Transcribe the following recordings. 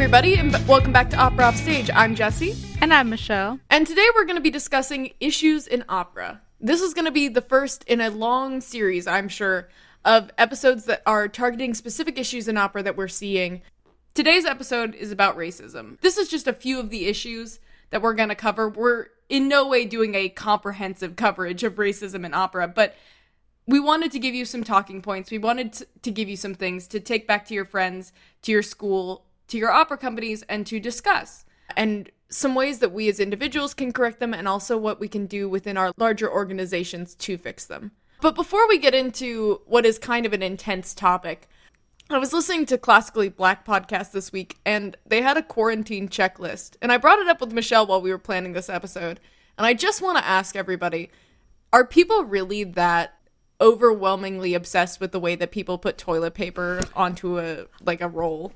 everybody, and welcome back to Opera Off Stage. I'm Jesse, And I'm Michelle. and today we're going to be discussing issues in opera. This is going to be the first in a long series, I'm sure, of episodes that are targeting specific issues in opera that we're seeing. Today's episode is about racism. This is just a few of the issues that we're going to cover. We're in no way doing a comprehensive coverage of racism in opera, but we wanted to give you some talking points. We wanted to, to give you some things to take back to your friends, to your school, to your opera companies, and to discuss. And some ways that we as individuals can correct them, and also what we can do within our larger organizations to fix them. But before we get into what is kind of an intense topic, I was listening to Classically Black podcast this week, and they had a quarantine checklist. And I brought it up with Michelle while we were planning this episode. And I just want to ask everybody are people really that overwhelmingly obsessed with the way that people put toilet paper onto a like a roll?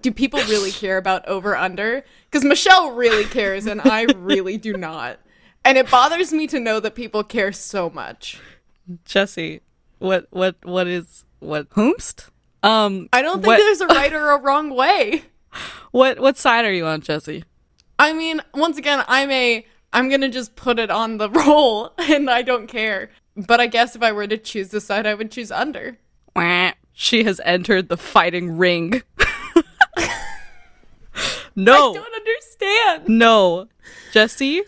Like do people really care about over under? Cuz Michelle really cares and I really do not. And it bothers me to know that people care so much. Jesse, what what what is what whomst? Um I don't think what, there's a right or a wrong way. what what side are you on, Jesse? I mean, once again, I'm a I'm gonna just put it on the roll and I don't care. But I guess if I were to choose the side, I would choose under. Wah. She has entered the fighting ring. no. I don't understand. No. Jesse?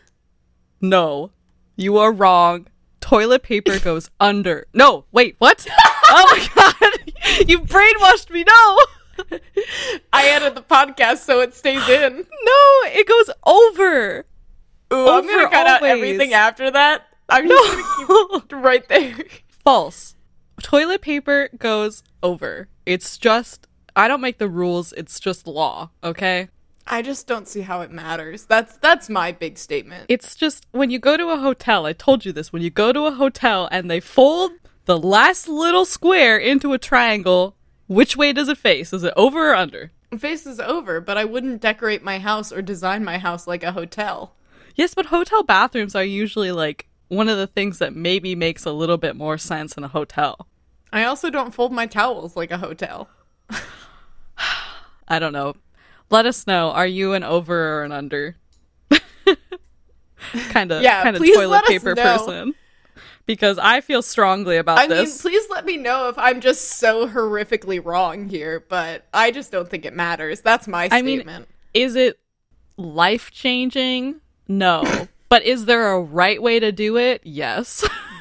No. You are wrong. Toilet paper goes under. No, wait, what? oh my god. You brainwashed me. No. I edit the podcast so it stays in. No, it goes over. Ooh, I'm gonna Over cut out everything after that. I'm just gonna keep it right there. False. Toilet paper goes over. It's just I don't make the rules, it's just law, okay? I just don't see how it matters. That's that's my big statement. It's just when you go to a hotel, I told you this, when you go to a hotel and they fold the last little square into a triangle, which way does it face? Is it over or under? Face is over, but I wouldn't decorate my house or design my house like a hotel. Yes, but hotel bathrooms are usually like one of the things that maybe makes a little bit more sense in a hotel. I also don't fold my towels like a hotel. I don't know. Let us know. Are you an over or an under? kind of, Yeah, kind of toilet paper person. Because I feel strongly about I mean, this. please let me know if I'm just so horrifically wrong here, but I just don't think it matters. That's my I mean, statement. is it life changing? No. but is there a right way to do it? Yes.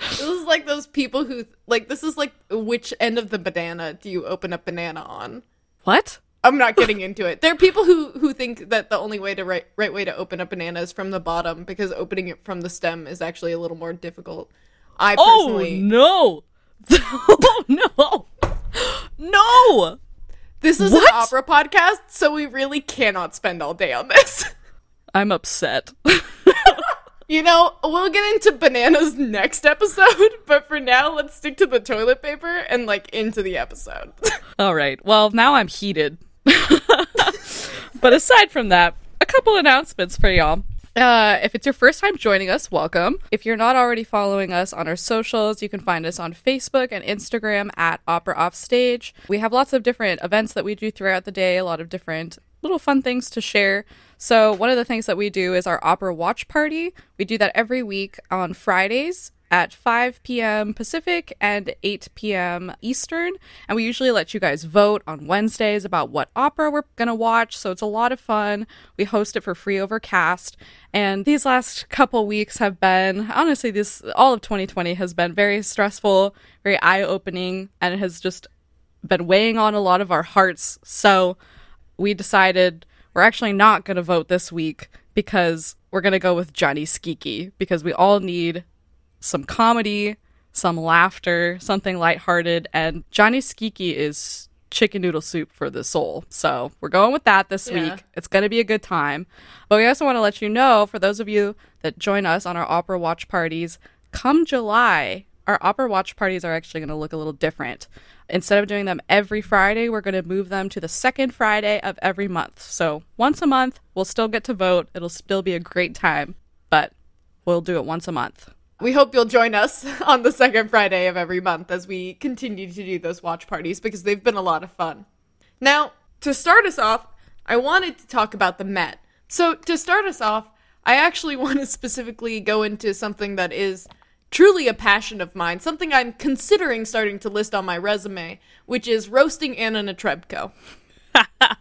this is like those people who like this is like which end of the banana do you open a banana on? what? I'm not getting into it. There are people who who think that the only way to right right way to open a banana is from the bottom because opening it from the stem is actually a little more difficult. I personally Oh personally no. oh no. No. this is What? an opera podcast, so we really cannot spend all day on this. I'm upset. You know, we'll get into bananas next episode, but for now, let's stick to the toilet paper and like into the episode. All right. Well, now I'm heated. but aside from that, a couple announcements for y'all. Uh, if it's your first time joining us, welcome. If you're not already following us on our socials, you can find us on Facebook and Instagram at Opera Offstage. We have lots of different events that we do throughout the day, a lot of different little fun things to share. So, one of the things that we do is our opera watch party. We do that every week on Fridays at 5 p.m. Pacific and 8 p.m. Eastern. And we usually let you guys vote on Wednesdays about what opera we're going to watch. So it's a lot of fun. We host it for free over cast. And these last couple weeks have been, honestly, this all of 2020 has been very stressful, very eye opening, and it has just been weighing on a lot of our hearts. So we decided we're actually not going to vote this week because we're going to go with Gianni Schicchi because we all need some comedy, some laughter, something lighthearted, and Gianni Schicchi is chicken noodle soup for the soul. So we're going with that this Yeah. week. It's going to be a good time. But we also want to let you know, for those of you that join us on our opera watch parties, come July, our opera watch parties are actually going to look a little different. Instead of doing them every Friday, we're going to move them to the second Friday of every month. So once a month, we'll still get to vote. It'll still be a great time, but we'll do it once a month. We hope you'll join us on the second Friday of every month as we continue to do those watch parties because they've been a lot of fun. Now, to start us off, I wanted to talk about the Met. So, to start us off, I actually want to specifically go into something that is truly a passion of mine, something I'm considering starting to list on my resume, which is roasting Anna Netrebko.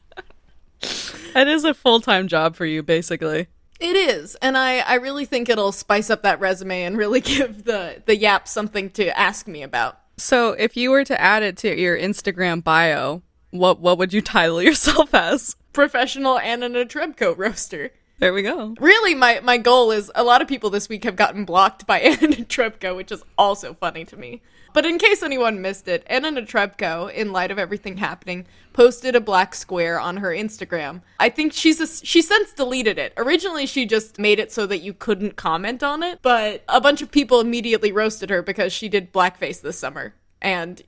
That is a full time job for you, basically. It is, and I, I really think it'll spice up that resume and really give the, the yap something to ask me about. So, if you were to add it to your Instagram bio, what what would you title yourself as? Professional Anna Netrebko roaster. There we go. Really, my, my goal is a lot of people this week have gotten blocked by Anna Netrebko, which is also funny to me. But in case anyone missed it, Anna Netrebko, in light of everything happening, posted a black square on her Instagram. I think she's a, she since deleted it. Originally, she just made it so that you couldn't comment on it, but a bunch of people immediately roasted her because she did blackface this summer. And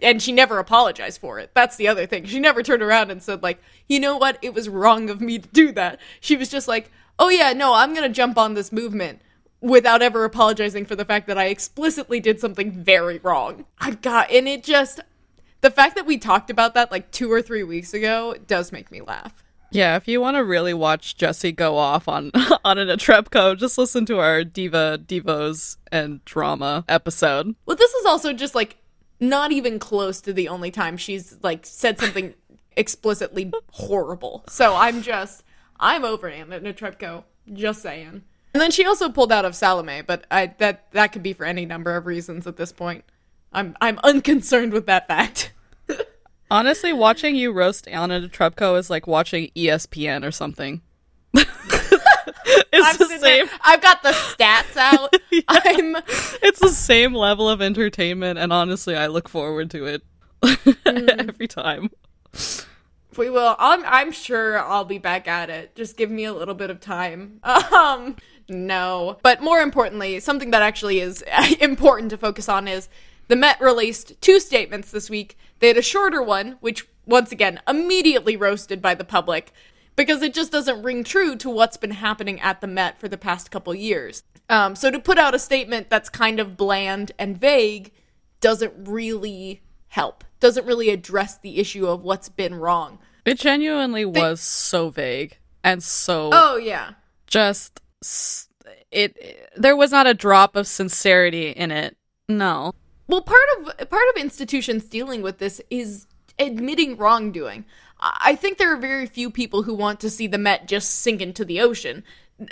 and she never apologized for it. That's the other thing. She never turned around and said like, "You know what? It was wrong of me to do that." She was just like, "Oh yeah, no, I'm going to jump on this movement." Without ever apologizing for the fact that I explicitly did something very wrong. I got, and it just, the fact that we talked about that like two or three weeks ago does make me laugh. Yeah, if you want to really watch Jesse go off on on Anna Netrebko, just listen to our Diva Devos and Drama episode. Well, this is also just like not even close to the only time she's like said something explicitly horrible. So I'm just I'm over Anna Netrebko. Just saying. And then she also pulled out of Salome, but I that that could be for any number of reasons at this point. I'm I'm unconcerned with that fact. Honestly, watching you roast Anna Netrebko is like watching ESPN or something. It's the same. there- I've got the stats out. I'm It's the same level of entertainment, and honestly, I look forward to it every time. We will. I'm. I'm sure I'll be back at it. Just give me a little bit of time. Um. No. But more importantly, something that actually is important to focus on is the Met released two statements this week. They had a shorter one, which once again immediately roasted by the public because it just doesn't ring true to what's been happening at the Met for the past couple years. Um. So to put out a statement that's kind of bland and vague doesn't really help. Doesn't really address the issue of what's been wrong. It genuinely was so vague and so Oh yeah. just s- it. There was not a drop of sincerity in it. No. Well, part of part of institutions dealing with this is admitting wrongdoing. I think there are very few people who want to see the Met just sink into the ocean.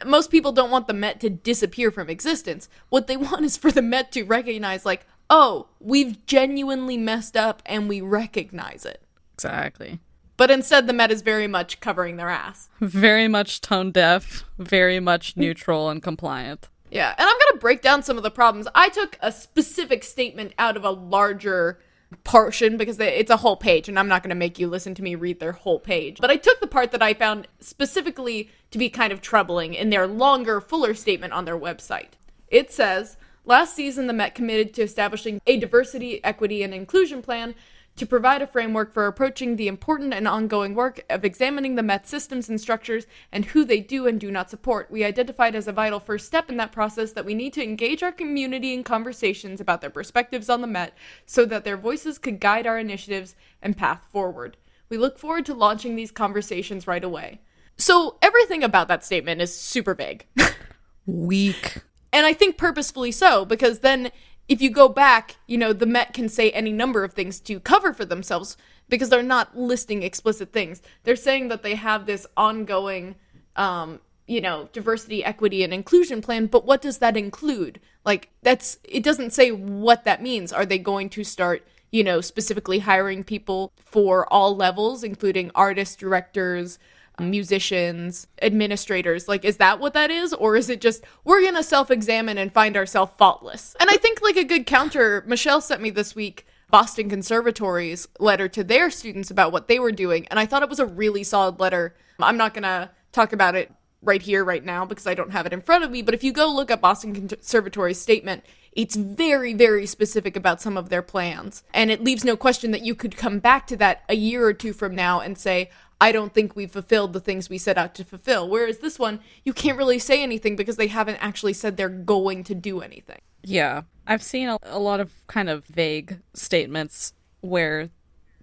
Most people don't want the Met to disappear from existence. What they want is for the Met to recognize, like, oh, we've genuinely messed up and we recognize it. Exactly. But instead, the Met is very much covering their ass. Very much tone deaf, very much neutral and compliant. Yeah, and I'm going to break down some of the problems. I took a specific statement out of a larger portion because it's a whole page, and I'm not going to make you listen to me read their whole page. But I took the part that I found specifically to be kind of troubling in their longer, fuller statement on their website. It says Last season, the Met committed to establishing a diversity, equity, and inclusion plan to provide a framework for approaching the important and ongoing work of examining the Met systems and structures and who they do and do not support. We identified as a vital first step in that process that we need to engage our community in conversations about their perspectives on the Met so that their voices could guide our initiatives and path forward. We look forward to launching these conversations right away. So, everything about that statement is super vague. Weak. And I think purposefully so, because then if you go back, you know, the Met can say any number of things to cover for themselves because they're not listing explicit things. They're saying that they have this ongoing, um, you know, diversity, equity, and inclusion plan, but what does that include? Like, that's, it doesn't say what that means. Are they going to start, you know, specifically hiring people for all levels, including artists, directors, musicians, administrators. Like, is that what that is? Or is it just, we're going to self examine and find ourselves faultless? And I think, like, a good counter, Michelle sent me this week Boston Conservatory's letter to their students about what they were doing. And I thought it was a really solid letter. I'm not going to talk about it right here, right now, because I don't have it in front of me. But if you go look at Boston Conservatory's statement, it's very, very specific about some of their plans. And it leaves no question that you could come back to that a year or two from now and say, I don't think we've fulfilled the things we set out to fulfill. Whereas this one, you can't really say anything because they haven't actually said they're going to do anything. Yeah. I've seen a, a lot of kind of vague statements where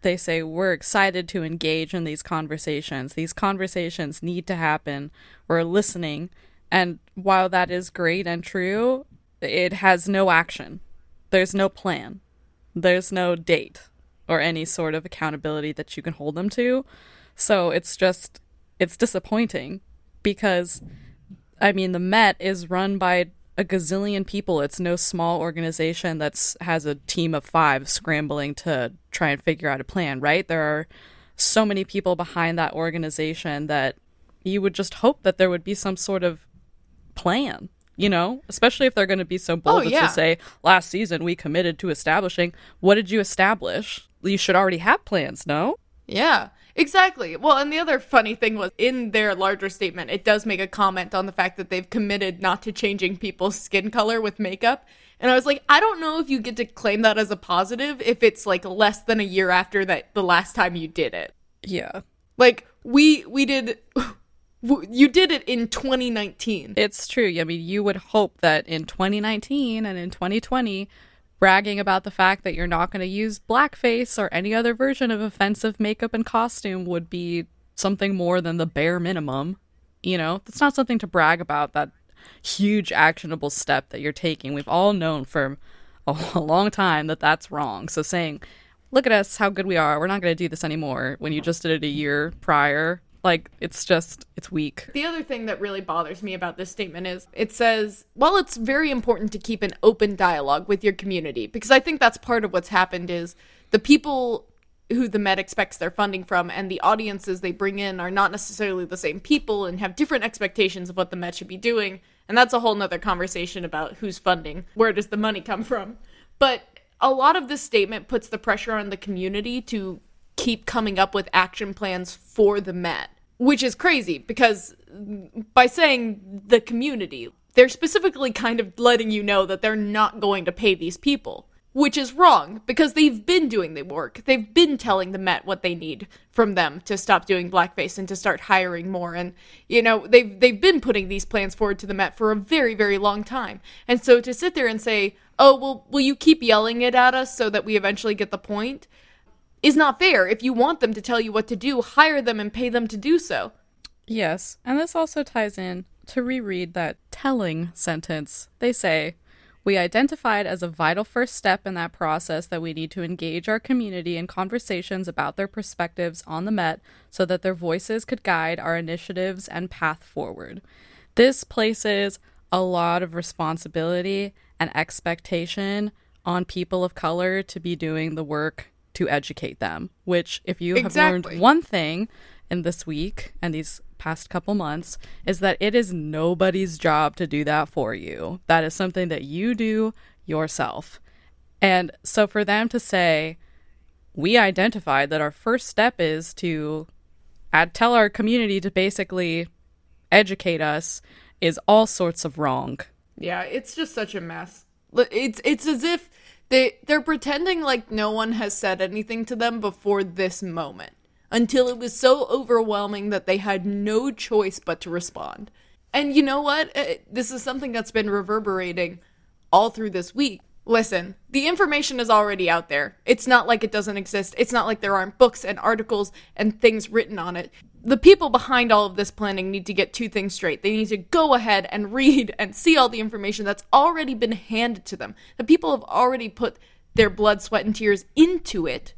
they say we're excited to engage in these conversations. These conversations need to happen. We're listening. And while that is great and true, it has no action. There's no plan. There's no date or any sort of accountability that you can hold them to. So it's just it's disappointing because I mean the Met is run by a gazillion people. It's no small organization that's has a team of 5 scrambling to try and figure out a plan, right? There are so many people behind that organization that you would just hope that there would be some sort of plan you know, especially if they're going to be so bold Oh, as yeah. to say, last season we committed to establishing. What did you establish? You should already have plans, no? Yeah, exactly. Well, and the other funny thing was in their larger statement, it does make a comment on the fact that they've committed not to changing people's skin color with makeup. And I was like, I don't know if you get to claim that as a positive if it's like less than a year after that the last time you did it. Yeah. Like we we did you did it in 2019. It's true. I mean, you would hope that in 2019 and in 2020, bragging about the fact that you're not going to use blackface or any other version of offensive makeup and costume would be something more than the bare minimum. You know, that's not something to brag about, that huge actionable step that you're taking. We've all known for a, a long time that that's wrong. So saying, look at us, how good we are, we're not going to do this anymore when you just did it a year prior, like, it's just, it's weak. The other thing that really bothers me about this statement is it says, while it's very important to keep an open dialogue with your community, because I think that's part of what's happened is the people who the Met expects their funding from and the audiences they bring in are not necessarily the same people and have different expectations of what the Met should be doing. And that's a whole nother conversation about who's funding. Where does the money come from? But a lot of this statement puts the pressure on the community to keep coming up with action plans for the Met, which is crazy because by saying the community, they're specifically kind of letting you know that they're not going to pay these people, which is wrong because they've been doing the work. They've been telling the Met what they need from them to stop doing blackface and to start hiring more and you know, they've they've been putting these plans forward to the Met for a very very long time. And so to sit there and say, "Oh, well, will you keep yelling it at us so that we eventually get the point?" Is not fair. If you want them to tell you what to do, hire them and pay them to do so. Yes, and this also ties in to reread that telling sentence. They say, We identified as a vital first step in that process that we need to engage our community in conversations about their perspectives on the Met so that their voices could guide our initiatives and path forward. This places a lot of responsibility and expectation on people of color to be doing the work to educate them, which, if you have learned one thing in this week and these past couple months, is that it is nobody's job to do that for you. That is something that you do yourself. And so for them to say, we identified that our first step is to add, tell our community to basically educate us is all sorts of wrong. Yeah, it's just such a mess. It's it's as if they they're pretending like no one has said anything to them before this moment until it was so overwhelming that they had no choice but to respond. And you know what? Eh, This is something that's been reverberating all through this week. Listen, the information is already out there. It's not like it doesn't exist. It's not like there aren't books and articles and things written on it. The people behind all of this planning need to get two things straight. They need to go ahead and read and see all the information that's already been handed to them. The people have already put their blood, sweat, and tears into it.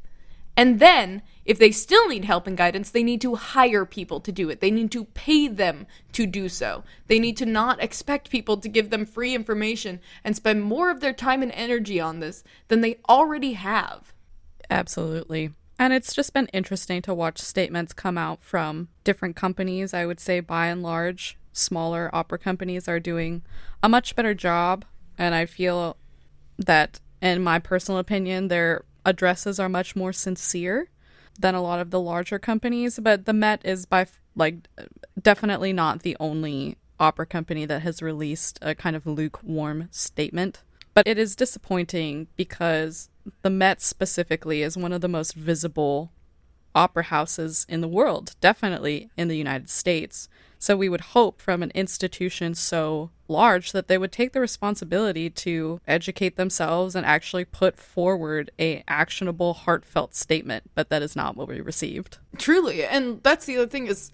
And then, if they still need help and guidance, they need to hire people to do it. They need to pay them to do so. They need to not expect people to give them free information and spend more of their time and energy on this than they already have. Absolutely. And it's just been interesting to watch statements come out from different companies. I would say, by and large, smaller opera companies are doing a much better job. And I feel that, in my personal opinion, their addresses are much more sincere than a lot of the larger companies. But the Met is by like definitely not the only opera company that has released a kind of lukewarm statement. But it is disappointing because the Met specifically is one of the most visible opera houses in the world, definitely in the United States. So we would hope from an institution so large that they would take the responsibility to educate themselves and actually put forward a actionable heartfelt statement but that is not what we received Truly. And that's the other thing is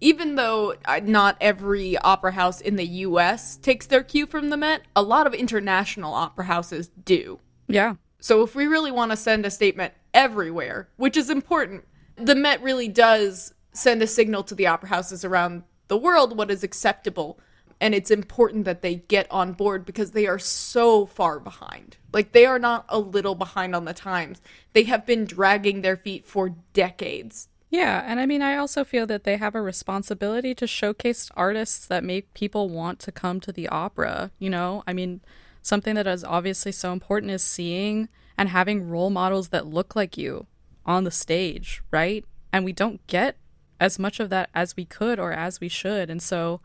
even though uh, not every opera house in the US takes their cue from the Met, a lot of international opera houses do. yeah So if we really want to send a statement everywhere, which is important, the Met really does send a signal to the opera houses around the world what is acceptable. And it's important that they get on board because they are so far behind. Like, they are not a little behind on the times. They have been dragging their feet for decades. Yeah, and I mean, I also feel that they have a responsibility to showcase artists that make people want to come to the opera. You know, I mean, something that is obviously so important is seeing and having role models that look like you on the stage, right? And we don't get as much of that as we could or as we should. And so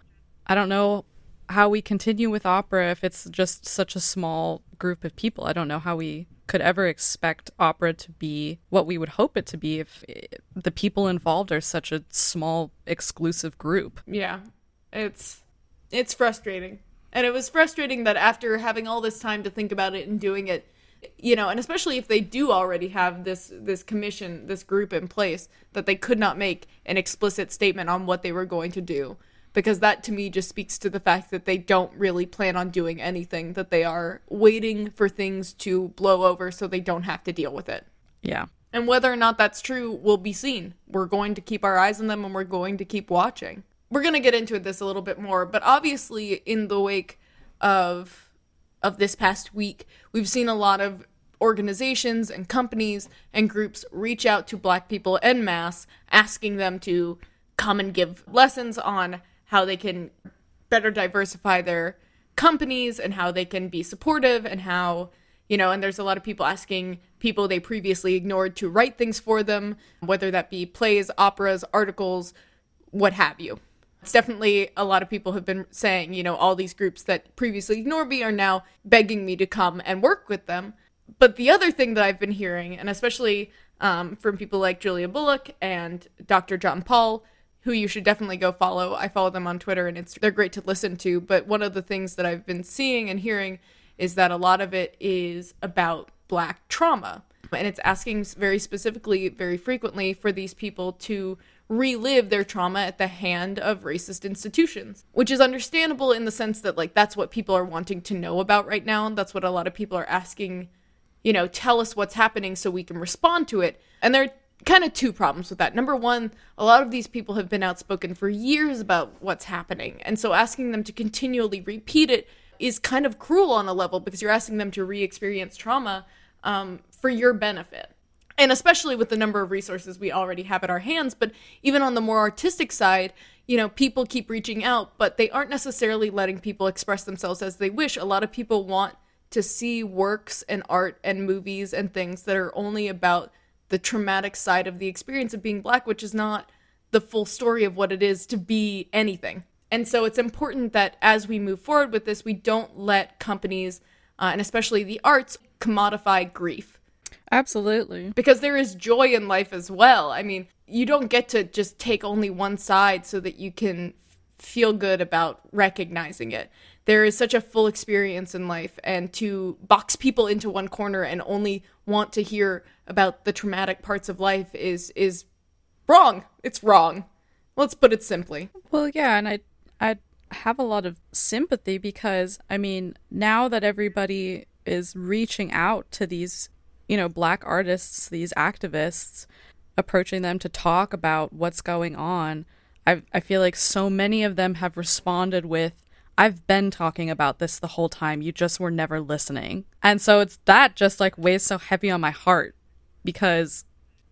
I don't know how we continue with opera if it's just such a small group of people. I don't know how we could ever expect opera to be what we would hope it to be if eh, the people involved are such a small exclusive group. Yeah. It's it's frustrating. And it was frustrating that after having all this time to think about it and doing it, you know, and especially if they do already have this this commission, this group in place, that they could not make an explicit statement on what they were going to do. Because that to me just speaks to the fact that they don't really plan on doing anything, that they are waiting for things to blow over so they don't have to deal with it. Yeah. And whether or not that's true will be seen. We're going to keep our eyes on them and we're going to keep watching. We're going to get into this a little bit more, but obviously in the wake of of this past week, we've seen a lot of organizations and companies and groups reach out to black people en masse asking them to come and give lessons on how they can better diversify their companies and how they can be supportive and how you know and there's a lot of people asking people they previously ignored to write things for them whether that be plays operas articles what have you. It's definitely a lot of people have been saying you know all these groups that previously ignored me are now begging me to come and work with them. But the other thing that i've been hearing and especially um, from people like julia bullock and dr john paul who you should definitely go follow. I follow them on Twitter and it's they're great to listen to, but one of the things that I've been seeing and hearing is that a lot of it is about black trauma. And it's asking very specifically, very frequently for these people to relive their trauma at the hand of racist institutions, which is understandable in the sense that like that's what people are wanting to know about right now. And that's what a lot of people are asking, you know, tell us what's happening so we can respond to it. And there kind of two problems with that. Number one, a lot of these people have been outspoken for years about what's happening. And so asking them to continually repeat it is kind of cruel on a level because you're asking them to re experience trauma um, for your benefit. And especially with the number of resources we already have at our hands. But even on the more artistic side, you know, people keep reaching out, but they aren't necessarily letting people express themselves as they wish. A lot of people want to see works and art and movies and things that are only about the traumatic side of the experience of being black, which is not the full story of what it is to be anything. And so it's important that as we move forward with this, we don't let companies, uh, and especially the arts, commodify grief. Absolutely. Because there is joy in life as well. I mean, you don't get to just take only one side so that you can feel good about recognizing it. There is such a full experience in life, and to box people into one corner and only want to hear about the traumatic parts of life is is wrong. It's wrong. Let's put it simply. Well, yeah, and I I have a lot of sympathy because I mean, now that everybody is reaching out to these, you know, black artists, these activists, approaching them to talk about what's going on, I I feel like so many of them have responded with I've been talking about this the whole time. You just were never listening. And so it's that just like weighs so heavy on my heart because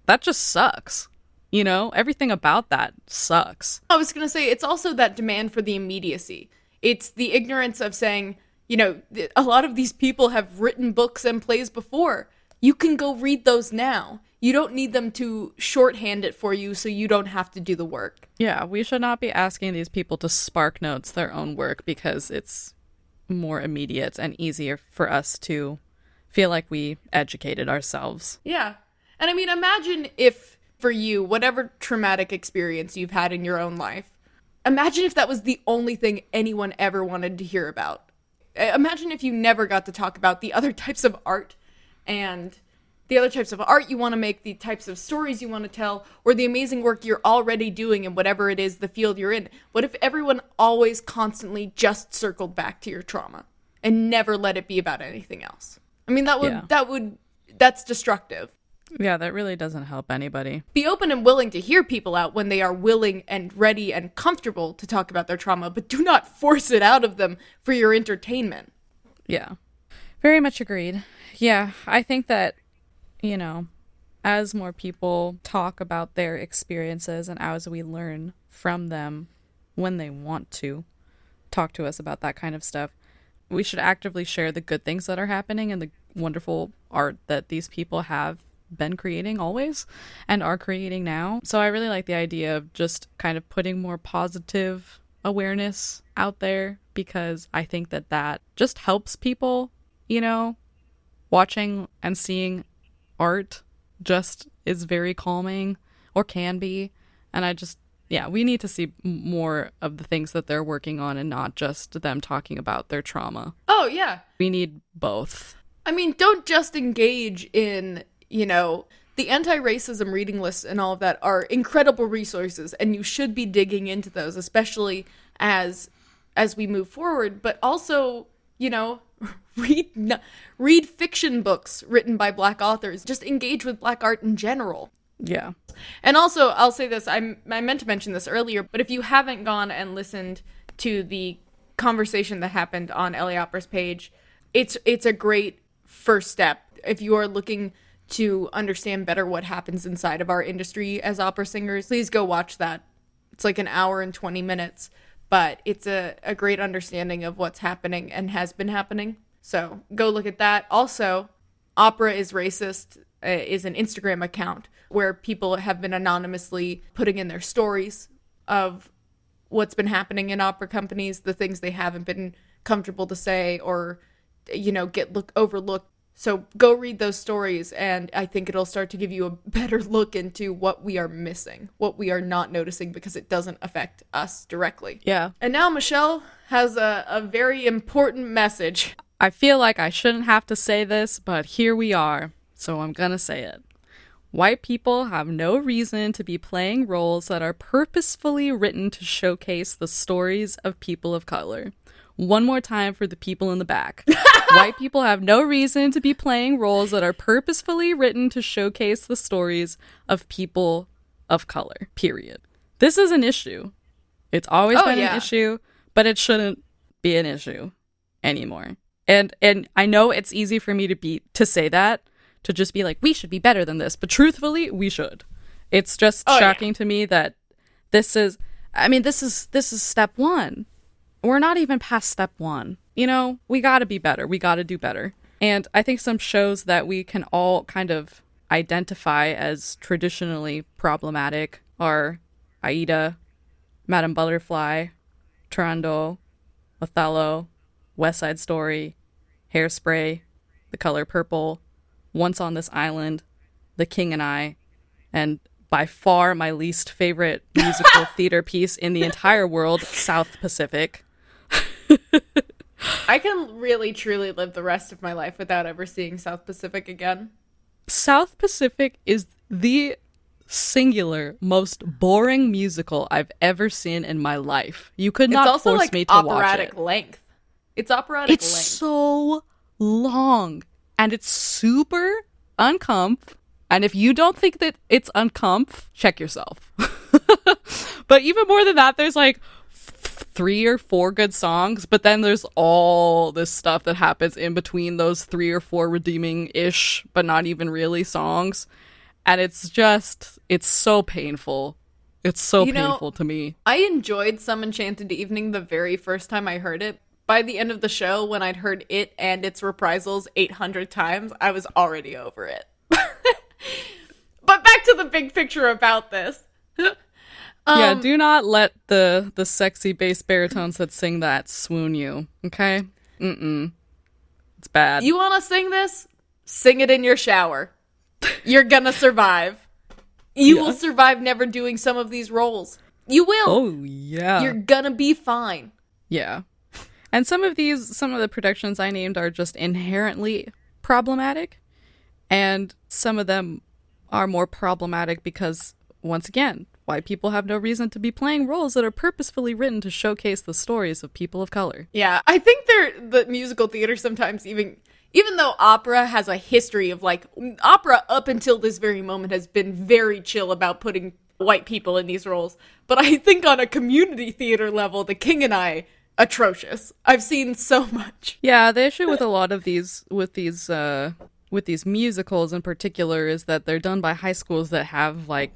that just sucks. You know, everything about that sucks. I was going to say it's also that demand for the immediacy. It's the ignorance of saying, you know, a lot of these people have written books and plays before. You can go read those now. You don't need them to shorthand it for you so you don't have to do the work. Yeah, we should not be asking these people to spark notes their own work because it's more immediate and easier for us to feel like we educated ourselves. Yeah. And I mean, imagine if for you, whatever traumatic experience you've had in your own life, Imagine if that was the only thing anyone ever wanted to hear about. Imagine if you never got to talk about the other types of art and the other types of art you want to make, the types of stories you want to tell, or the amazing work you're already doing in whatever it is the field you're in. What if everyone always constantly just circled back to your trauma and never let it be about anything else? I mean, that would Yeah. that would that's destructive. Yeah, that really doesn't help anybody. Be open and willing to hear people out when they are willing and ready and comfortable to talk about their trauma, but do not force it out of them for your entertainment. Yeah. Very much agreed. Yeah, I think that, you know, as more people talk about their experiences and as we learn from them when they want to talk to us about that kind of stuff, we should actively share the good things that are happening and the wonderful art that these people have been creating always and are creating now. So I really like the idea of just kind of putting more positive awareness out there because I think that that just helps people, you know, watching and seeing art just is very calming or can be and I just yeah, we need to see more of the things that they're working on and not just them talking about their trauma. Oh, yeah. We need both. I mean, don't just engage in, you know, the anti racism reading lists and all of that are incredible resources, and you should be digging into those, especially as as we move forward. But also, you know, read read fiction books written by black authors. Just engage with black art in general. Yeah. And also, I'll say this I, I meant to mention this earlier, but if you haven't gone and listened to the conversation that happened on LA Opera's page, it's it's a great first step. If you are looking to understand better what happens inside of our industry as opera singers, please go watch that. It's like an hour and 20 minutes, but it's a, a great understanding of what's happening and has been happening. So go look at that. Also, Opera is Racist uh, is an Instagram account where people have been anonymously putting in their stories of what's been happening in opera companies, the things they haven't been comfortable to say or you know get look overlooked. So go read those stories and I think it'll start to give you a better look into what we are missing, what we are not noticing because it doesn't affect us directly. Yeah. And now Michelle has a, a very important message. I feel like I shouldn't have to say this, but here we are, so I'm gonna say it. White people have no reason to be playing roles that are purposefully written to showcase the stories of people of color. One more time for the people in the back. White people have no reason to be playing roles that are purposefully written to showcase the stories of people of color. Period. This is an issue. It's always Oh, been yeah. an issue, but it shouldn't be an issue anymore. And and I know it's easy for me to be to say that, to just be like we should be better than this, but truthfully, we should. It's just Oh, yeah. shocking to me that this is I mean, this is this is step 1. We're not even past step 1. You know, we got to be better. We got to do better. And I think some shows that we can all kind of identify as traditionally problematic are Aida, Madame Butterfly, Turandot, Othello, West Side Story, Hairspray, The Color Purple, Once on This Island, The King and I, and by far my least favorite musical theater piece in the entire world, South Pacific. I can really truly live the rest of my life without ever seeing South Pacific again. South Pacific is the singular most boring musical I've ever seen in my life. You could not force like me to watch it. length. It's operatic It's length. so long and it's super uncomf. And if you don't think that it's uncomf, check yourself. but even more than that, there's like f- three or four good songs, but then there's all this stuff that happens in between those three or four redeeming ish, but not even really songs. And it's just, it's so painful. It's so You know- painful to me. I enjoyed Some Enchanted Evening the very first time I heard it. By the end of the show, when I'd heard it and its reprisals 800 times, I was already over it. but back to the big picture about this. yeah, Um, do not let the the sexy bass baritones that sing that swoon you. Okay, mm mm, it's bad. You want to sing this? Sing it in your shower. You're gonna survive. You Yeah. will survive never doing some of these roles. You will. Oh yeah. You're gonna be fine. Yeah. And some of these, some of the productions I named are just inherently problematic, and some of them are more problematic because, once again, white people have no reason to be playing roles that are purposefully written to showcase the stories of people of color. Yeah, I think they're the musical theater sometimes even even though opera has a history of like opera up until this very moment has been very chill about putting white people in these roles. But I think on a community theater level, The King and I atrocious. I've seen so much. Yeah, the issue with a lot of these with these uh with these musicals in particular is that they're done by high schools that have like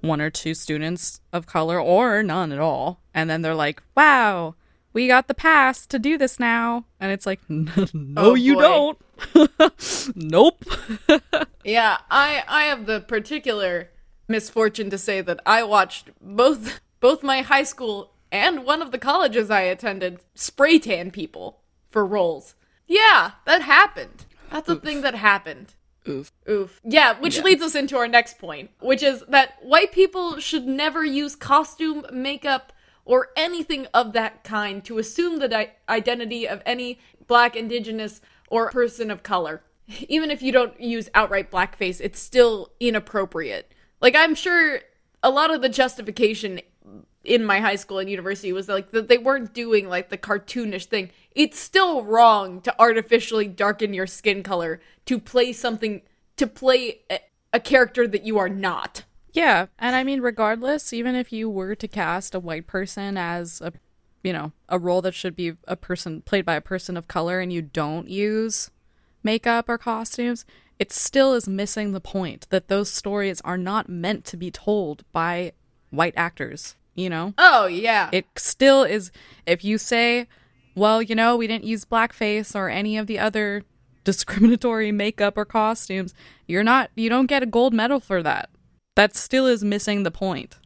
one or two students of color or none at all. And then they're like, "Wow, we got the pass to do this now." And it's like, "No, Oh, you don't." nope. Yeah, I I have the particular misfortune to say that I watched both both my high school and one of the colleges I attended spray tan people for roles. Yeah, that happened. That's a thing that happened. Oof. Oof. Yeah, which Yeah. leads us into our next point, which is that white people should never use costume, makeup, or anything of that kind to assume the di- identity of any black, indigenous, or person of color. Even if you don't use outright blackface, it's still inappropriate. Like, I'm sure a lot of the justification in my high school and university was like that they weren't doing like the cartoonish thing. It's still wrong to artificially darken your skin color to play something to play a, a character that you are not. Yeah, and I mean regardless, even if you were to cast a white person as a you know, a role that should be a person played by a person of color and you don't use makeup or costumes, it still is missing the point that those stories are not meant to be told by white actors, you know? Oh yeah. It still is if you say, well, you know, we didn't use blackface or any of the other discriminatory makeup or costumes, you're not you don't get a gold medal for that. That still is missing the point.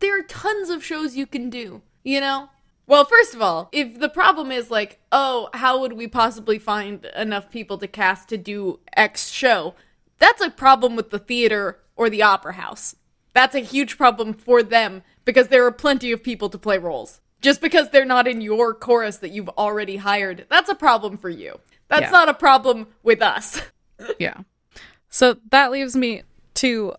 there are tons of shows you can do, you know? Well, first of all, if the problem is like, oh, how would we possibly find enough people to cast to do X show? That's a problem with the theater or the opera house. That's a huge problem for them because there are plenty of people to play roles. Just because they're not in your chorus that you've already hired, that's a problem for you. That's Yeah. not a problem with us. Yeah. So that leaves me to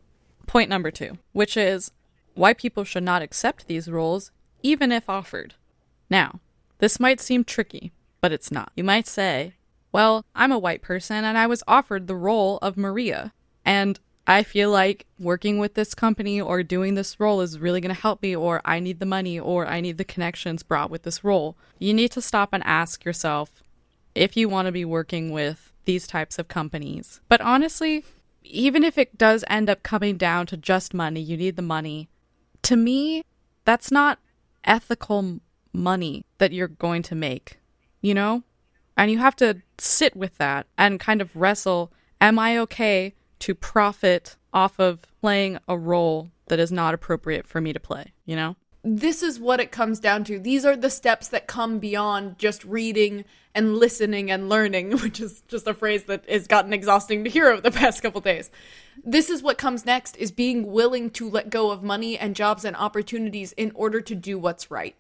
point number 2, which is why people should not accept these roles even if offered. Now, this might seem tricky, but it's not. You might say, well, I'm a white person and I was offered the role of Maria, and I feel like working with this company or doing this role is really going to help me, or I need the money, or I need the connections brought with this role. You need to stop and ask yourself if you want to be working with these types of companies. But honestly, even if it does end up coming down to just money, you need the money. To me, that's not ethical money that you're going to make, you know? And you have to sit with that and kind of wrestle am I okay to profit off of playing a role that is not appropriate for me to play, you know? this is what it comes down to. These are the steps that come beyond just reading and listening and learning, which is just a phrase that has gotten exhausting to hear over the past couple days. This is what comes next is being willing to let go of money and jobs and opportunities in order to do what's right.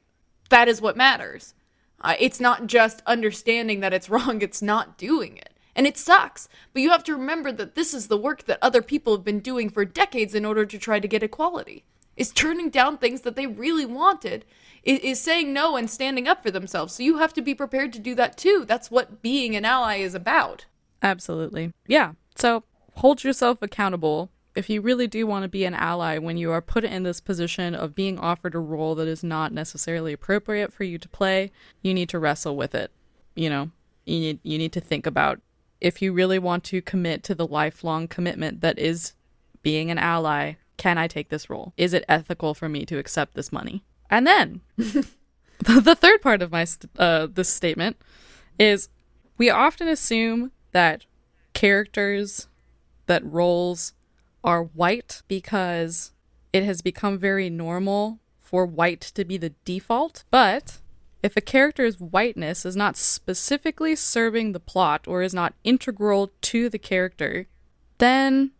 That is what matters. Uh, it's not just understanding that it's wrong, it's not doing it. And it sucks. But you have to remember that this is the work that other people have been doing for decades in order to try to get equality is turning down things that they really wanted is, saying no and standing up for themselves so you have to be prepared to do that too that's what being an ally is about Absolutely. Yeah. So hold yourself accountable. If you really do want to be an ally when you are put in this position of being offered a role that is not necessarily appropriate for you to play, you need to wrestle with it. You know, you need you need to think about if you really want to commit to the lifelong commitment that is being an ally, can I take this role? Is it ethical for me to accept this money? And then the third part of my st- uh, this statement is we often assume that characters, that roles are white because it has become very normal for white to be the default. But if a character's whiteness is not specifically serving the plot or is not integral to the character, then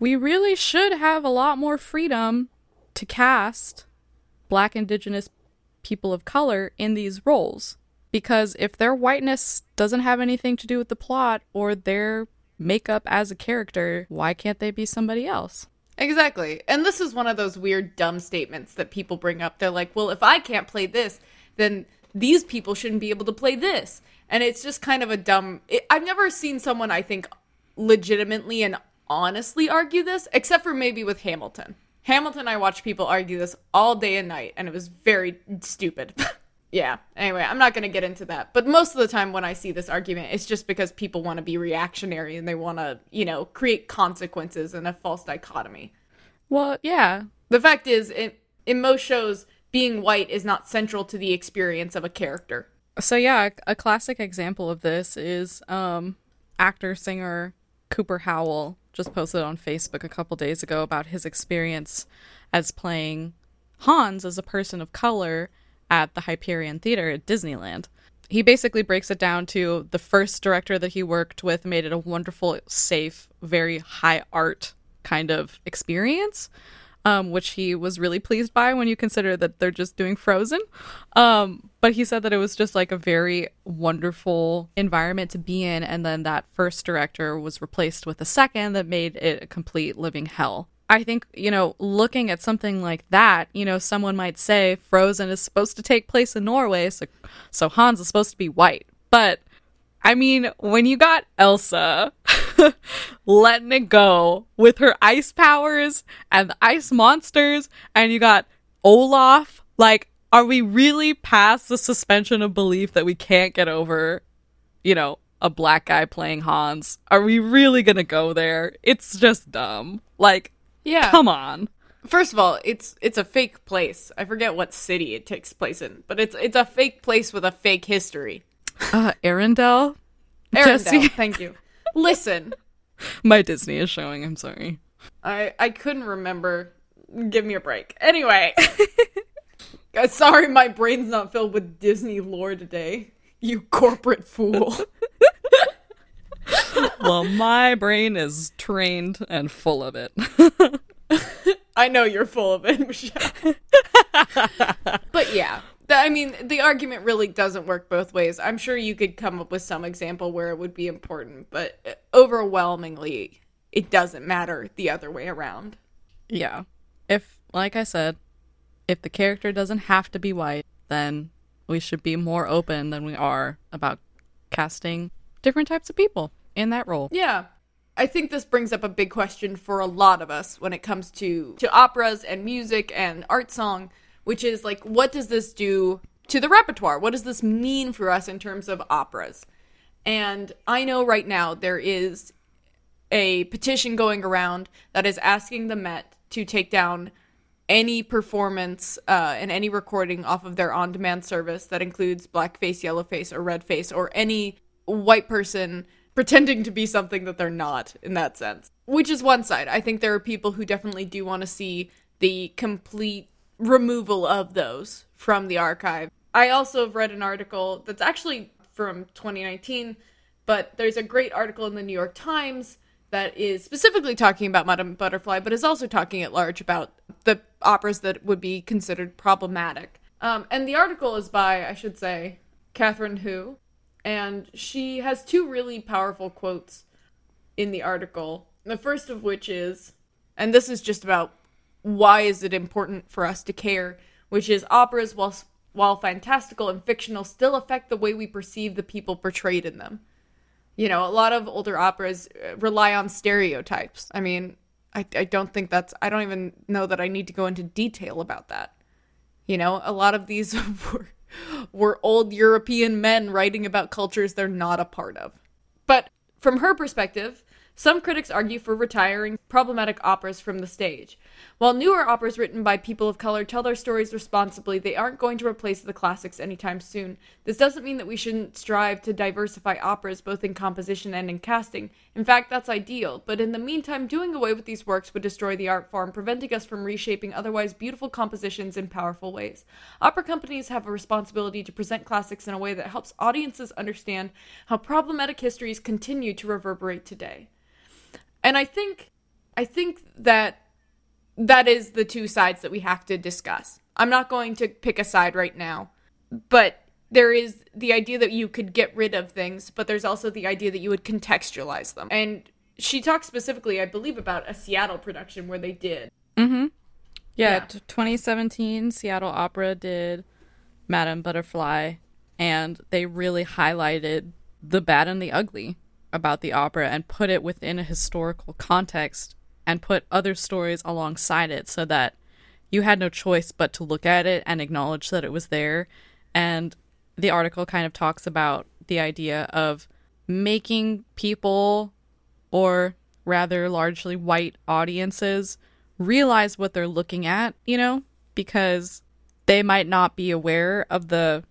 we really should have a lot more freedom to cast black, indigenous people of color in these roles. Because if their whiteness doesn't have anything to do with the plot or their makeup as a character, why can't they be somebody else? Exactly. And this is one of those weird, dumb statements that people bring up. They're like, well, if I can't play this, then these people shouldn't be able to play this. And it's just kind of a dumb. It, I've never seen someone, I think, legitimately and honestly argue this, except for maybe with Hamilton. Hamilton, I watched people argue this all day and night, and it was very stupid. yeah. Anyway, I'm not going to get into that. But most of the time when I see this argument, it's just because people want to be reactionary and they want to, you know, create consequences and a false dichotomy. Well, yeah. The fact is, in, in most shows, being white is not central to the experience of a character. So yeah, a classic example of this is um actor singer Cooper Howell just posted on Facebook a couple days ago about his experience as playing Hans as a person of color at the Hyperion Theater at Disneyland. He basically breaks it down to the first director that he worked with made it a wonderful, safe, very high art kind of experience, um, which he was really pleased by when you consider that they're just doing Frozen. Um, but he said that it was just like a very wonderful environment to be in, and then that first director was replaced with a second that made it a complete living hell. I think, you know, looking at something like that, you know, someone might say Frozen is supposed to take place in Norway, so, so Hans is supposed to be white. But, I mean, when you got Elsa letting it go with her ice powers and the ice monsters, and you got Olaf, like, are we really past the suspension of belief that we can't get over, you know, a black guy playing Hans? Are we really gonna go there? It's just dumb. Like, Yeah. Come on. First of all, it's it's a fake place. I forget what city it takes place in, but it's it's a fake place with a fake history. Uh, Arendelle? Arendelle, thank you. Listen, My Disney is showing, I'm sorry. I I couldn't remember. Give me a break. Anyway, sorry, my brain's not filled with Disney lore today. You corporate fool. well, my brain is trained and full of it. I know you're full of it, Michelle. but yeah, I mean, the argument really doesn't work both ways. I'm sure you could come up with some example where it would be important, but overwhelmingly, it doesn't matter the other way around. yeah. If, like I said, if the character doesn't have to be white, then we should be more open than we are about casting different types of people in that role. Yeah. I think this brings up a big question for a lot of us when it comes to to operas and music and art song, which is like what does this do to the repertoire? What does this mean for us in terms of operas? And I know right now there is a petition going around that is asking the Met to take down any performance uh, and any recording off of their on demand service that includes blackface, yellowface, or redface, or any white person pretending to be something that they're not in that sense. Which is one side. I think there are people who definitely do want to see the complete removal of those from the archive. I also have read an article that's actually from 2019, but there's a great article in the New York Times that is specifically talking about Madame Butterfly, but is also talking at large about the operas that would be considered problematic. Um, and the article is by, I should say, Catherine Hu, and she has two really powerful quotes in the article. The first of which is, and this is just about why is it important for us to care, which is operas, while while fantastical and fictional, still affect the way we perceive the people portrayed in them. You know, a lot of older operas uh, rely on stereotypes. I mean, I, I don't think that's, I don't even know that I need to go into detail about that. You know, a lot of these were, were old European men writing about cultures they're not a part of. But from her perspective, some critics argue for retiring problematic operas from the stage. While newer operas written by people of color tell their stories responsibly, they aren't going to replace the classics anytime soon. This doesn't mean that we shouldn't strive to diversify operas both in composition and in casting. In fact, that's ideal, but in the meantime, doing away with these works would destroy the art form, preventing us from reshaping otherwise beautiful compositions in powerful ways. Opera companies have a responsibility to present classics in a way that helps audiences understand how problematic histories continue to reverberate today and i think i think that that is the two sides that we have to discuss I'm not going to pick a side right now, but there is the idea that you could get rid of things, but there's also the idea that you would contextualize them. And she talks specifically, I believe, about a Seattle production where they did. Mm-hmm. Yeah, Yeah. t- 2017 Seattle Opera did Madame Butterfly, and they really highlighted the bad and the ugly about the opera and put it within a historical context and put other stories alongside it so that you had no choice but to look at it and acknowledge that it was there. And the article kind of talks about the idea of making people or rather largely white audiences realize what they're looking at, you know, because they might not be aware of the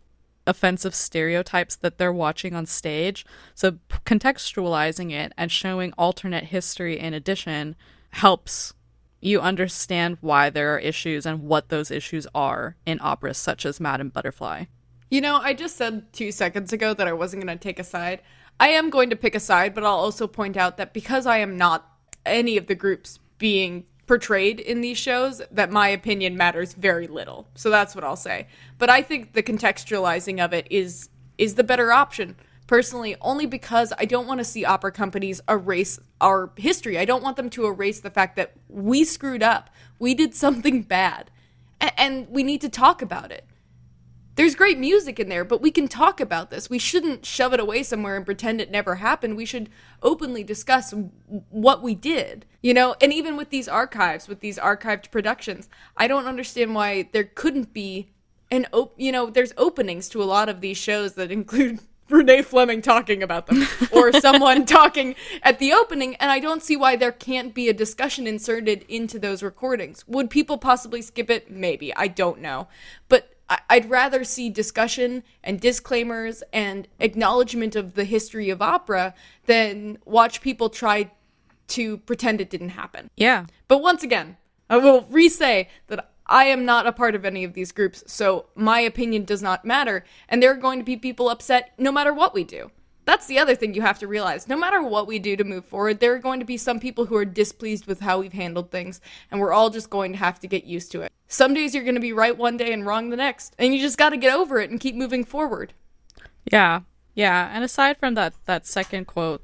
offensive stereotypes that they're watching on stage. So contextualizing it and showing alternate history in addition helps you understand why there are issues and what those issues are in operas such as Madame Butterfly. You know, I just said two seconds ago that I wasn't going to take a side. I am going to pick a side, but I'll also point out that because I am not any of the groups being portrayed in these shows, that my opinion matters very little. So that's what I'll say. But I think the contextualizing of it is is the better option. Personally, only because I don't want to see opera companies erase our history. I don't want them to erase the fact that we screwed up. We did something bad. A- and we need to talk about it there's great music in there, but we can talk about this. We shouldn't shove it away somewhere and pretend it never happened. We should openly discuss what we did, you know? And even with these archives, with these archived productions, I don't understand why there couldn't be an op- you know, there's openings to a lot of these shows that include Renee Fleming talking about them or someone talking at the opening and I don't see why there can't be a discussion inserted into those recordings. Would people possibly skip it? Maybe. I don't know. But I- I'd rather see discussion and disclaimers and acknowledgement of the history of opera than watch people try to pretend it didn't happen. Yeah. But once again, I will re say that I am not a part of any of these groups, so my opinion does not matter, and there are going to be people upset no matter what we do. That's the other thing you have to realize. No matter what we do to move forward, there are going to be some people who are displeased with how we've handled things, and we're all just going to have to get used to it. Some days you're going to be right one day and wrong the next, and you just got to get over it and keep moving forward. Yeah, yeah. And aside from that, that second quote,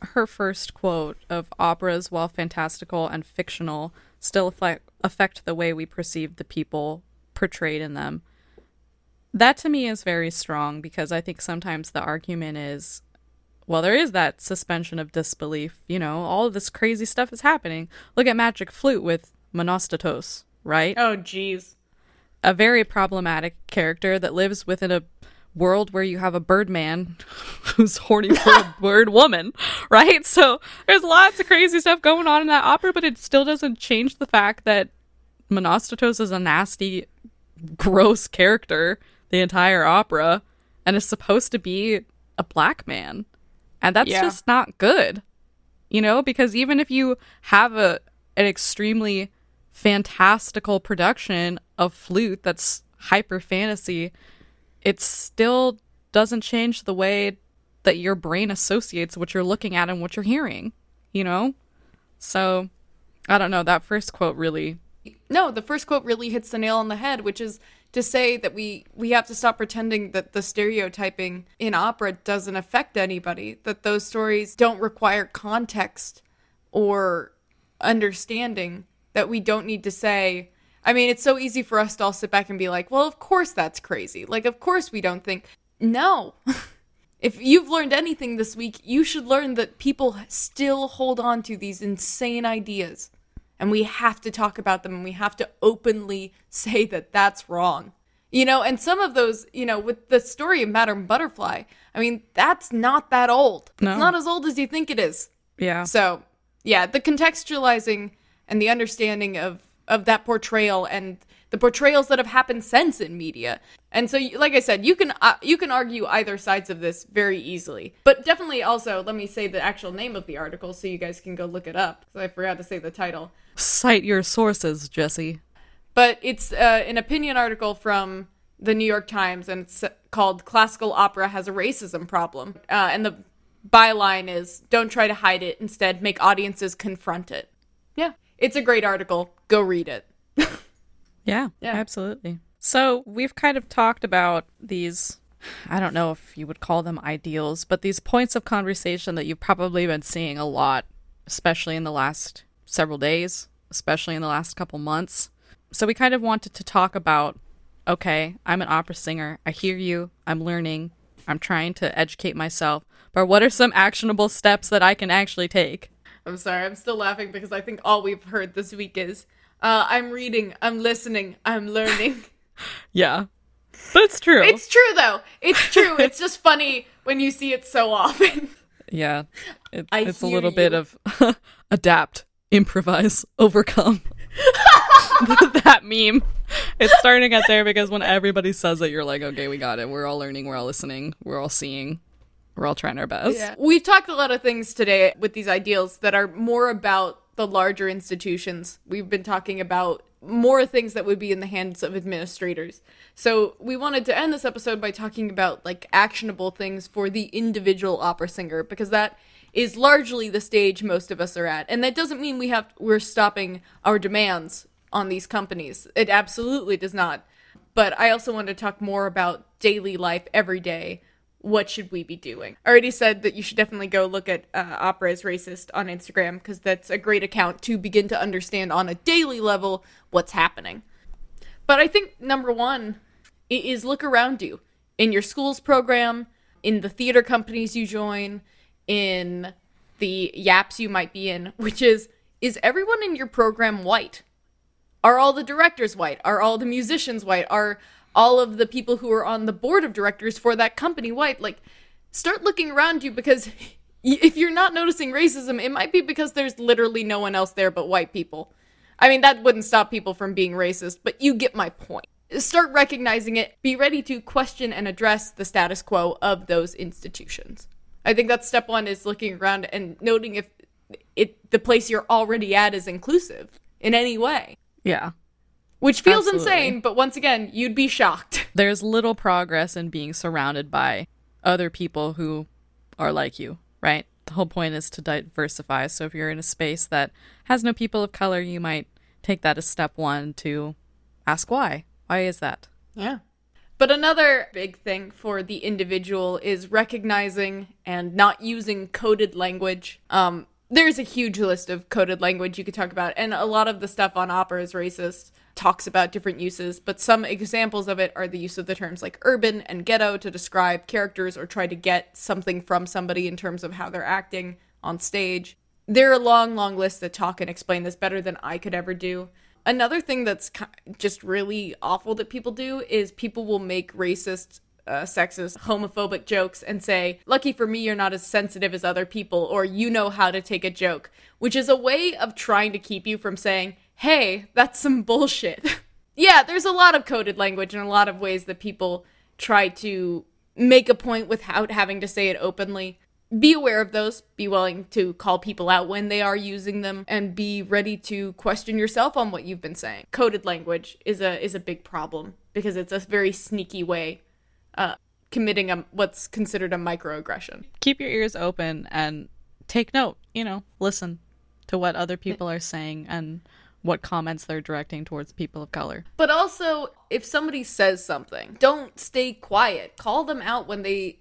her first quote of operas, while fantastical and fictional, still affect, affect the way we perceive the people portrayed in them. That to me is very strong because I think sometimes the argument is, well, there is that suspension of disbelief. You know, all of this crazy stuff is happening. Look at Magic Flute with Monostatos, right? Oh, jeez. a very problematic character that lives within a world where you have a bird man who's horny for a bird woman, right? So there's lots of crazy stuff going on in that opera, but it still doesn't change the fact that Monostatos is a nasty, gross character the entire opera and is supposed to be a black man. And that's Yeah. just not good. You know, because even if you have a an extremely fantastical production of flute that's hyper fantasy, it still doesn't change the way that your brain associates what you're looking at and what you're hearing, you know? So, I don't know, that first quote really no the first quote really hits the nail on the head which is to say that we we have to stop pretending that the stereotyping in opera doesn't affect anybody that those stories don't require context or understanding that we don't need to say i mean it's so easy for us to all sit back and be like well of course that's crazy like of course we don't think no if you've learned anything this week you should learn that people still hold on to these insane ideas and we have to talk about them and we have to openly say that that's wrong. You know, and some of those, you know, with the story of Madame Butterfly, I mean, that's not that old. No. It's not as old as you think it is. yeah. So, yeah, the contextualizing and the understanding of of that portrayal and the portrayals that have happened since in media. And so like I said, you can uh, you can argue either sides of this very easily. But definitely also let me say the actual name of the article so you guys can go look it up cuz I forgot to say the title. Cite your sources, Jesse. But it's uh, an opinion article from the New York Times, and it's called "Classical Opera Has a Racism Problem." Uh, and the byline is, "Don't try to hide it; instead, make audiences confront it." It's a great article. Go read it. Yeah, Yeah. absolutely. So we've kind of talked about these. I don't know if you would call them ideals, but these points of conversation that you've probably been seeing a lot, especially in the last several days, especially in the last couple months. So we kind of wanted to talk about okay, I'm an opera singer. I hear you. I'm learning. I'm trying to educate myself. But what are some actionable steps that I can actually take? I'm sorry, I'm still laughing because I think all we've heard this week is uh, I'm reading, I'm listening, I'm learning. Yeah. That's true. it's true though. It's true. it's just funny when you see it so often. Yeah. It, it's a little bit of adapt, improvise, overcome. that meme. It's starting to get there because when everybody says it, you're like, okay, we got it. We're all learning. We're all listening. We're all seeing. We're all trying our best. We've talked a lot of things today with these ideals that are more about the larger institutions. We've been talking about more things that would be in the hands of administrators. So we wanted to end this episode by talking about like actionable things for the individual opera singer because that is largely the stage most of us are at. And that doesn't mean we have we're stopping our demands on these companies. It absolutely does not. But I also want to talk more about daily life every day what should we be doing? I already said that you should definitely go look at uh, Opera is Racist on Instagram because that's a great account to begin to understand on a daily level what's happening. But I think number one is look around you in your school's program, in the theater companies you join, in the yaps you might be in, which is is everyone in your program white? Are all the directors white? Are all the musicians white? Are all of the people who are on the board of directors for that company white? Like, start looking around you because if you're not noticing racism, it might be because there's literally no one else there but white people. I mean, that wouldn't stop people from being racist, but you get my point. Start recognizing it. Be ready to question and address the status quo of those institutions. I think that's step one is looking around and noting if it the place you're already at is inclusive in any way. Yeah. Which feels Absolutely. insane, but once again, you'd be shocked. There's little progress in being surrounded by other people who are like you, right? The whole point is to diversify. So if you're in a space that has no people of color, you might take that as step one to ask why. Why is that? Yeah. But another big thing for the individual is recognizing and not using coded language. Um, there's a huge list of coded language you could talk about, and a lot of the stuff on Opera is racist talks about different uses, but some examples of it are the use of the terms like urban and ghetto to describe characters or try to get something from somebody in terms of how they're acting on stage. There are long, long lists that talk and explain this better than I could ever do. Another thing that's just really awful that people do is people will make racist, uh, sexist, homophobic jokes and say, Lucky for me, you're not as sensitive as other people, or you know how to take a joke, which is a way of trying to keep you from saying, Hey, that's some bullshit. yeah, there's a lot of coded language and a lot of ways that people try to make a point without having to say it openly. Be aware of those. Be willing to call people out when they are using them and be ready to question yourself on what you've been saying. Coded language is a is a big problem because it's a very sneaky way uh committing a what's considered a microaggression. Keep your ears open and take note, you know, listen to what other people are saying and what comments they're directing towards people of color. but also if somebody says something don't stay quiet. Call them out when they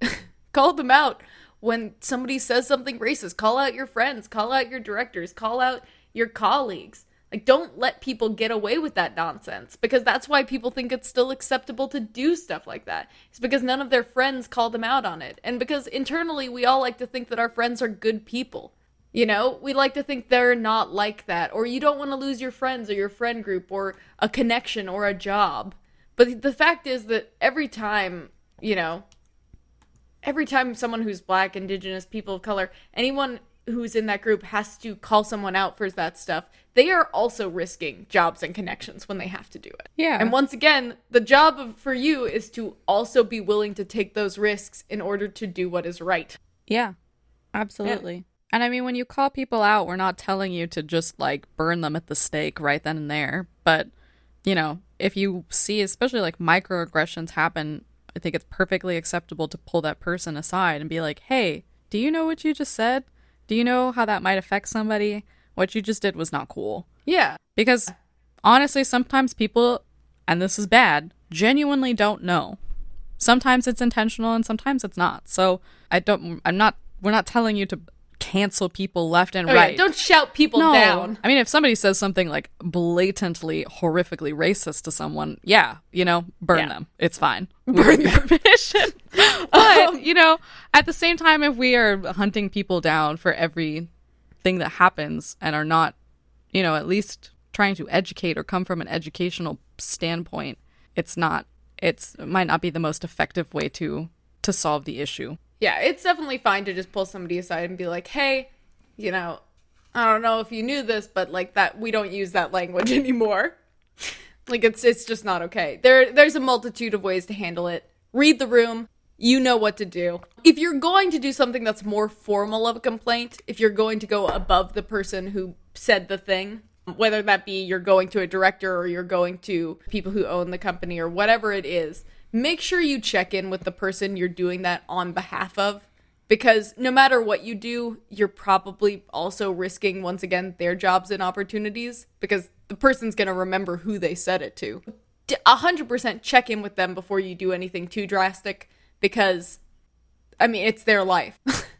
call them out when somebody says something racist. Call out your friends call out your directors call out your colleagues. Like don't let people get away with that nonsense because that's why people think it's still acceptable to do stuff like that. It's because none of their friends call them out on it. And because internally we all like to think that our friends are good people you know, we like to think they're not like that, or you don't want to lose your friends or your friend group or a connection or a job. But the fact is that every time, you know, every time someone who's black, indigenous, people of color, anyone who's in that group has to call someone out for that stuff, they are also risking jobs and connections when they have to do it. Yeah. And once again, the job of, for you is to also be willing to take those risks in order to do what is right. Yeah, absolutely. And I mean, when you call people out, we're not telling you to just like burn them at the stake right then and there. But, you know, if you see, especially like microaggressions happen, I think it's perfectly acceptable to pull that person aside and be like, hey, do you know what you just said? Do you know how that might affect somebody? What you just did was not cool. Yeah. Because honestly, sometimes people, and this is bad, genuinely don't know. Sometimes it's intentional and sometimes it's not. So I don't, I'm not, we're not telling you to cancel people left and Oh, yeah, right. Don't shout people no. down. I mean, if somebody says something like blatantly, horrifically racist to someone, yeah, you know, burn Yeah. them. It's fine. Burn your Permission. but, you know, at the same time, if we are hunting people down for every thing that happens and are not, you know, at least trying to educate or come from an educational standpoint, it's not, it's, it might not be the most effective way to, to solve the issue. Yeah, it's definitely fine to just pull somebody aside and be like, "Hey, you know, I don't know if you knew this, but like that we don't use that language anymore. like it's it's just not okay." There there's a multitude of ways to handle it. Read the room. You know what to do. If you're going to do something that's more formal of a complaint, if you're going to go above the person who said the thing, whether that be you're going to a director or you're going to people who own the company or whatever it is, make sure you check in with the person you're doing that on behalf of because no matter what you do, you're probably also risking once again their jobs and opportunities because the person's going to remember who they said it to. D- 100% check in with them before you do anything too drastic because I mean, it's their life.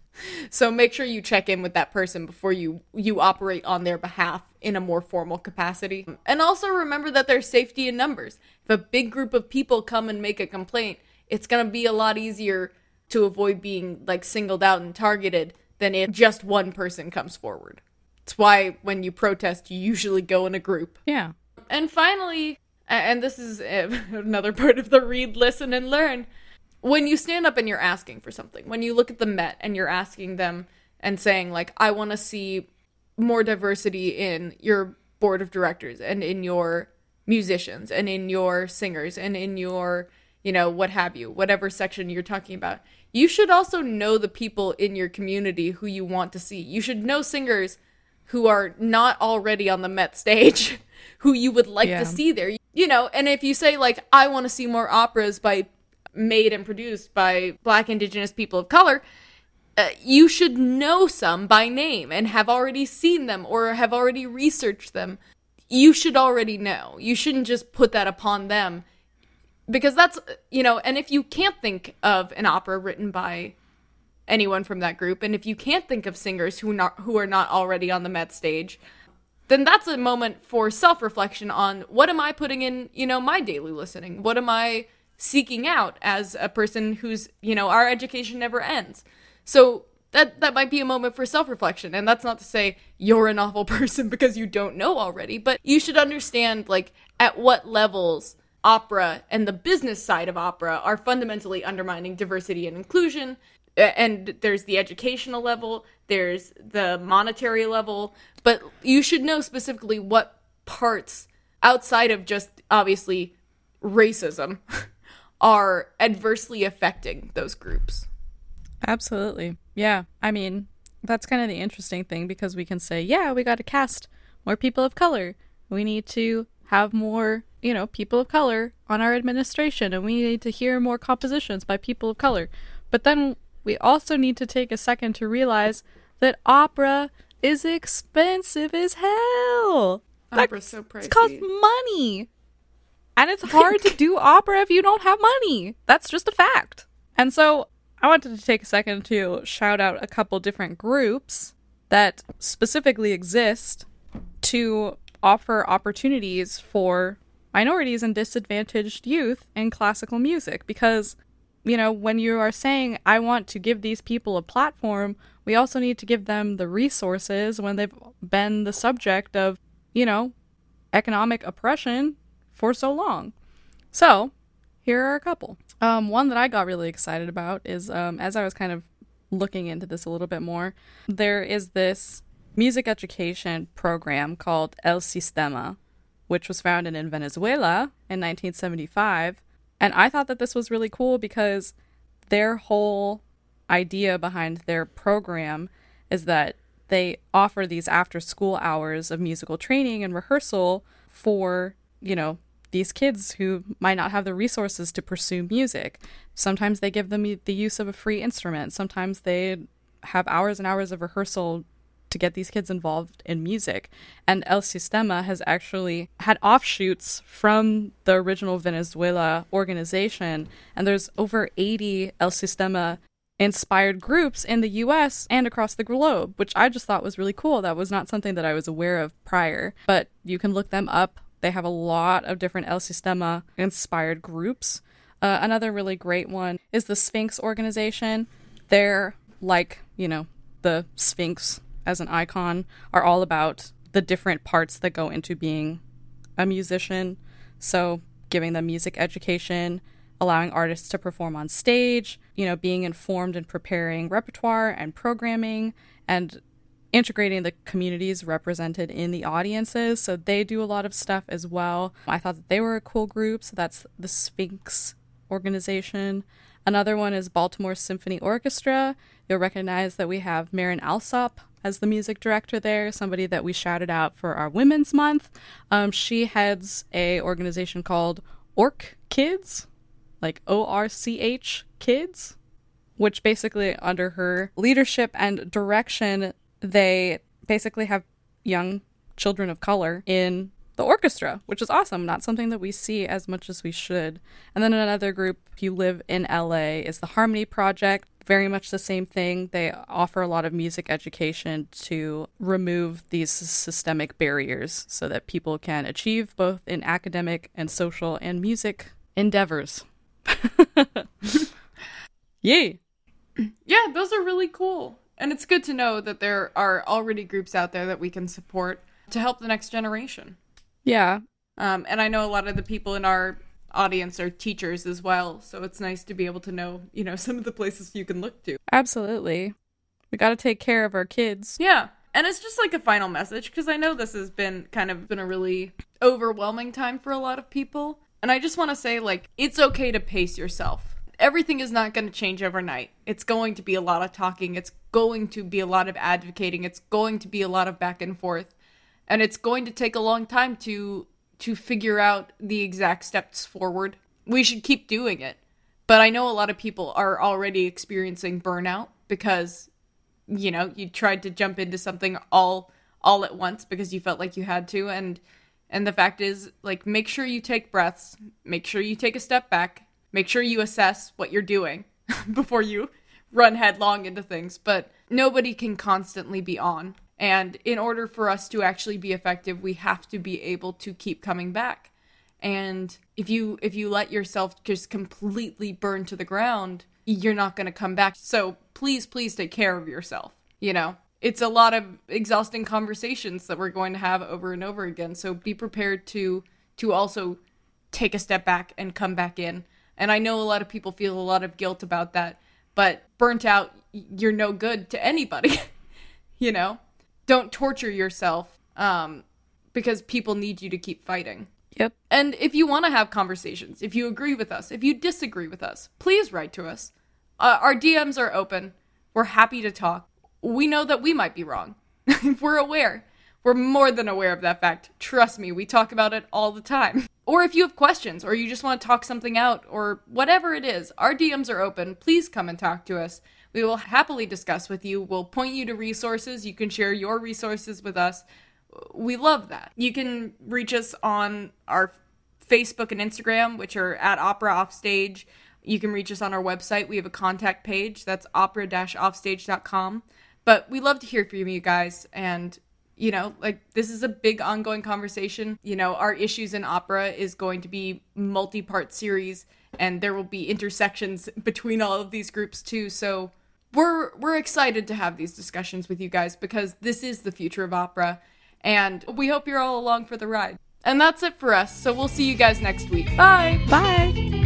so make sure you check in with that person before you you operate on their behalf in a more formal capacity. And also remember that there's safety in numbers. If a big group of people come and make a complaint, it's going to be a lot easier to avoid being like singled out and targeted than if just one person comes forward. It's why when you protest, you usually go in a group. Yeah. And finally, and this is uh, another part of the read, listen, and learn. When you stand up and you're asking for something, when you look at the Met and you're asking them and saying, like, I want to see more diversity in your board of directors and in your musicians and in your singers and in your, you know, what have you, whatever section you're talking about, you should also know the people in your community who you want to see. You should know singers who are not already on the Met stage who you would like Yeah. to see there. You know, and if you say like I want to see more operas by made and produced by black indigenous people of color, uh, you should know some by name and have already seen them or have already researched them. You should already know. You shouldn't just put that upon them because that's, you know, and if you can't think of an opera written by anyone from that group and if you can't think of singers who not who are not already on the Met stage, then that's a moment for self-reflection on what am I putting in, you know, my daily listening? What am I seeking out as a person who's, you know, our education never ends. So that that might be a moment for self-reflection and that's not to say you're an awful person because you don't know already, but you should understand like at what levels opera and the business side of opera are fundamentally undermining diversity and inclusion and there's the educational level, there's the monetary level, but you should know specifically what parts outside of just obviously racism are adversely affecting those groups. Absolutely. Yeah. I mean, that's kind of the interesting thing because we can say, yeah, we got to cast more people of color. We need to have more, you know, people of color on our administration and we need to hear more compositions by people of color. But then we also need to take a second to realize that opera is expensive as hell. Opera's so pricey. It costs money. And it's hard to do opera if you don't have money. That's just a fact. And so I wanted to take a second to shout out a couple different groups that specifically exist to offer opportunities for minorities and disadvantaged youth in classical music because you know when you are saying i want to give these people a platform we also need to give them the resources when they've been the subject of you know economic oppression for so long so here are a couple um, one that i got really excited about is um, as i was kind of looking into this a little bit more there is this music education program called El Sistema, which was founded in Venezuela in 1975. And I thought that this was really cool because their whole idea behind their program is that they offer these after school hours of musical training and rehearsal for, you know, these kids who might not have the resources to pursue music. Sometimes they give them the use of a free instrument. Sometimes they have hours and hours of rehearsal to get these kids involved in music. And El Sistema has actually had offshoots from the original Venezuela organization, and there's over 80 El Sistema inspired groups in the US and across the globe, which I just thought was really cool. That was not something that I was aware of prior, but you can look them up. They have a lot of different El Sistema inspired groups. Uh, another really great one is the Sphinx organization. They're like, you know, the Sphinx as an icon are all about the different parts that go into being a musician. So, giving them music education, allowing artists to perform on stage, you know, being informed and preparing repertoire and programming, and integrating the communities represented in the audiences. So they do a lot of stuff as well. I thought that they were a cool group. So that's the Sphinx organization. Another one is Baltimore Symphony Orchestra. You'll recognize that we have Marin Alsop as the music director there, somebody that we shouted out for our Women's Month. Um, she heads a organization called Orc Kids, like O R C H Kids, which basically under her leadership and direction, they basically have young children of color in the orchestra, which is awesome. Not something that we see as much as we should. And then another group, if you live in LA, is the Harmony Project. Very much the same thing. They offer a lot of music education to remove these systemic barriers so that people can achieve both in academic and social and music endeavors. Yay! Yeah, those are really cool. And it's good to know that there are already groups out there that we can support to help the next generation. Yeah. Um, and I know a lot of the people in our audience are teachers as well, so it's nice to be able to know, you know, some of the places you can look to. Absolutely. We got to take care of our kids. Yeah. And it's just like a final message because I know this has been kind of been a really overwhelming time for a lot of people. And I just want to say like it's okay to pace yourself. Everything is not going to change overnight. It's going to be a lot of talking. It's going to be a lot of advocating. It's going to be a lot of back and forth. And it's going to take a long time to to figure out the exact steps forward. We should keep doing it. But I know a lot of people are already experiencing burnout because you know, you tried to jump into something all all at once because you felt like you had to and and the fact is like make sure you take breaths, make sure you take a step back, make sure you assess what you're doing before you run headlong into things, but nobody can constantly be on. And in order for us to actually be effective, we have to be able to keep coming back. And if you if you let yourself just completely burn to the ground, you're not going to come back. So please please take care of yourself, you know. It's a lot of exhausting conversations that we're going to have over and over again. So be prepared to to also take a step back and come back in. And I know a lot of people feel a lot of guilt about that, but burnt out, you're no good to anybody. you know? don't torture yourself um, because people need you to keep fighting. Yep. And if you want to have conversations, if you agree with us, if you disagree with us, please write to us. Uh, our DMs are open. We're happy to talk. We know that we might be wrong. We're aware. We're more than aware of that fact. Trust me, we talk about it all the time. Or if you have questions or you just want to talk something out or whatever it is, our DMs are open. Please come and talk to us. We will happily discuss with you. We'll point you to resources. You can share your resources with us. We love that. You can reach us on our Facebook and Instagram, which are at Opera Offstage. You can reach us on our website. We have a contact page that's opera-offstage.com. But we love to hear from you guys and you know, like this is a big ongoing conversation. You know, our issues in opera is going to be multi-part series and there will be intersections between all of these groups too. So we're we're excited to have these discussions with you guys because this is the future of opera and we hope you're all along for the ride. And that's it for us. So we'll see you guys next week. Bye. Bye.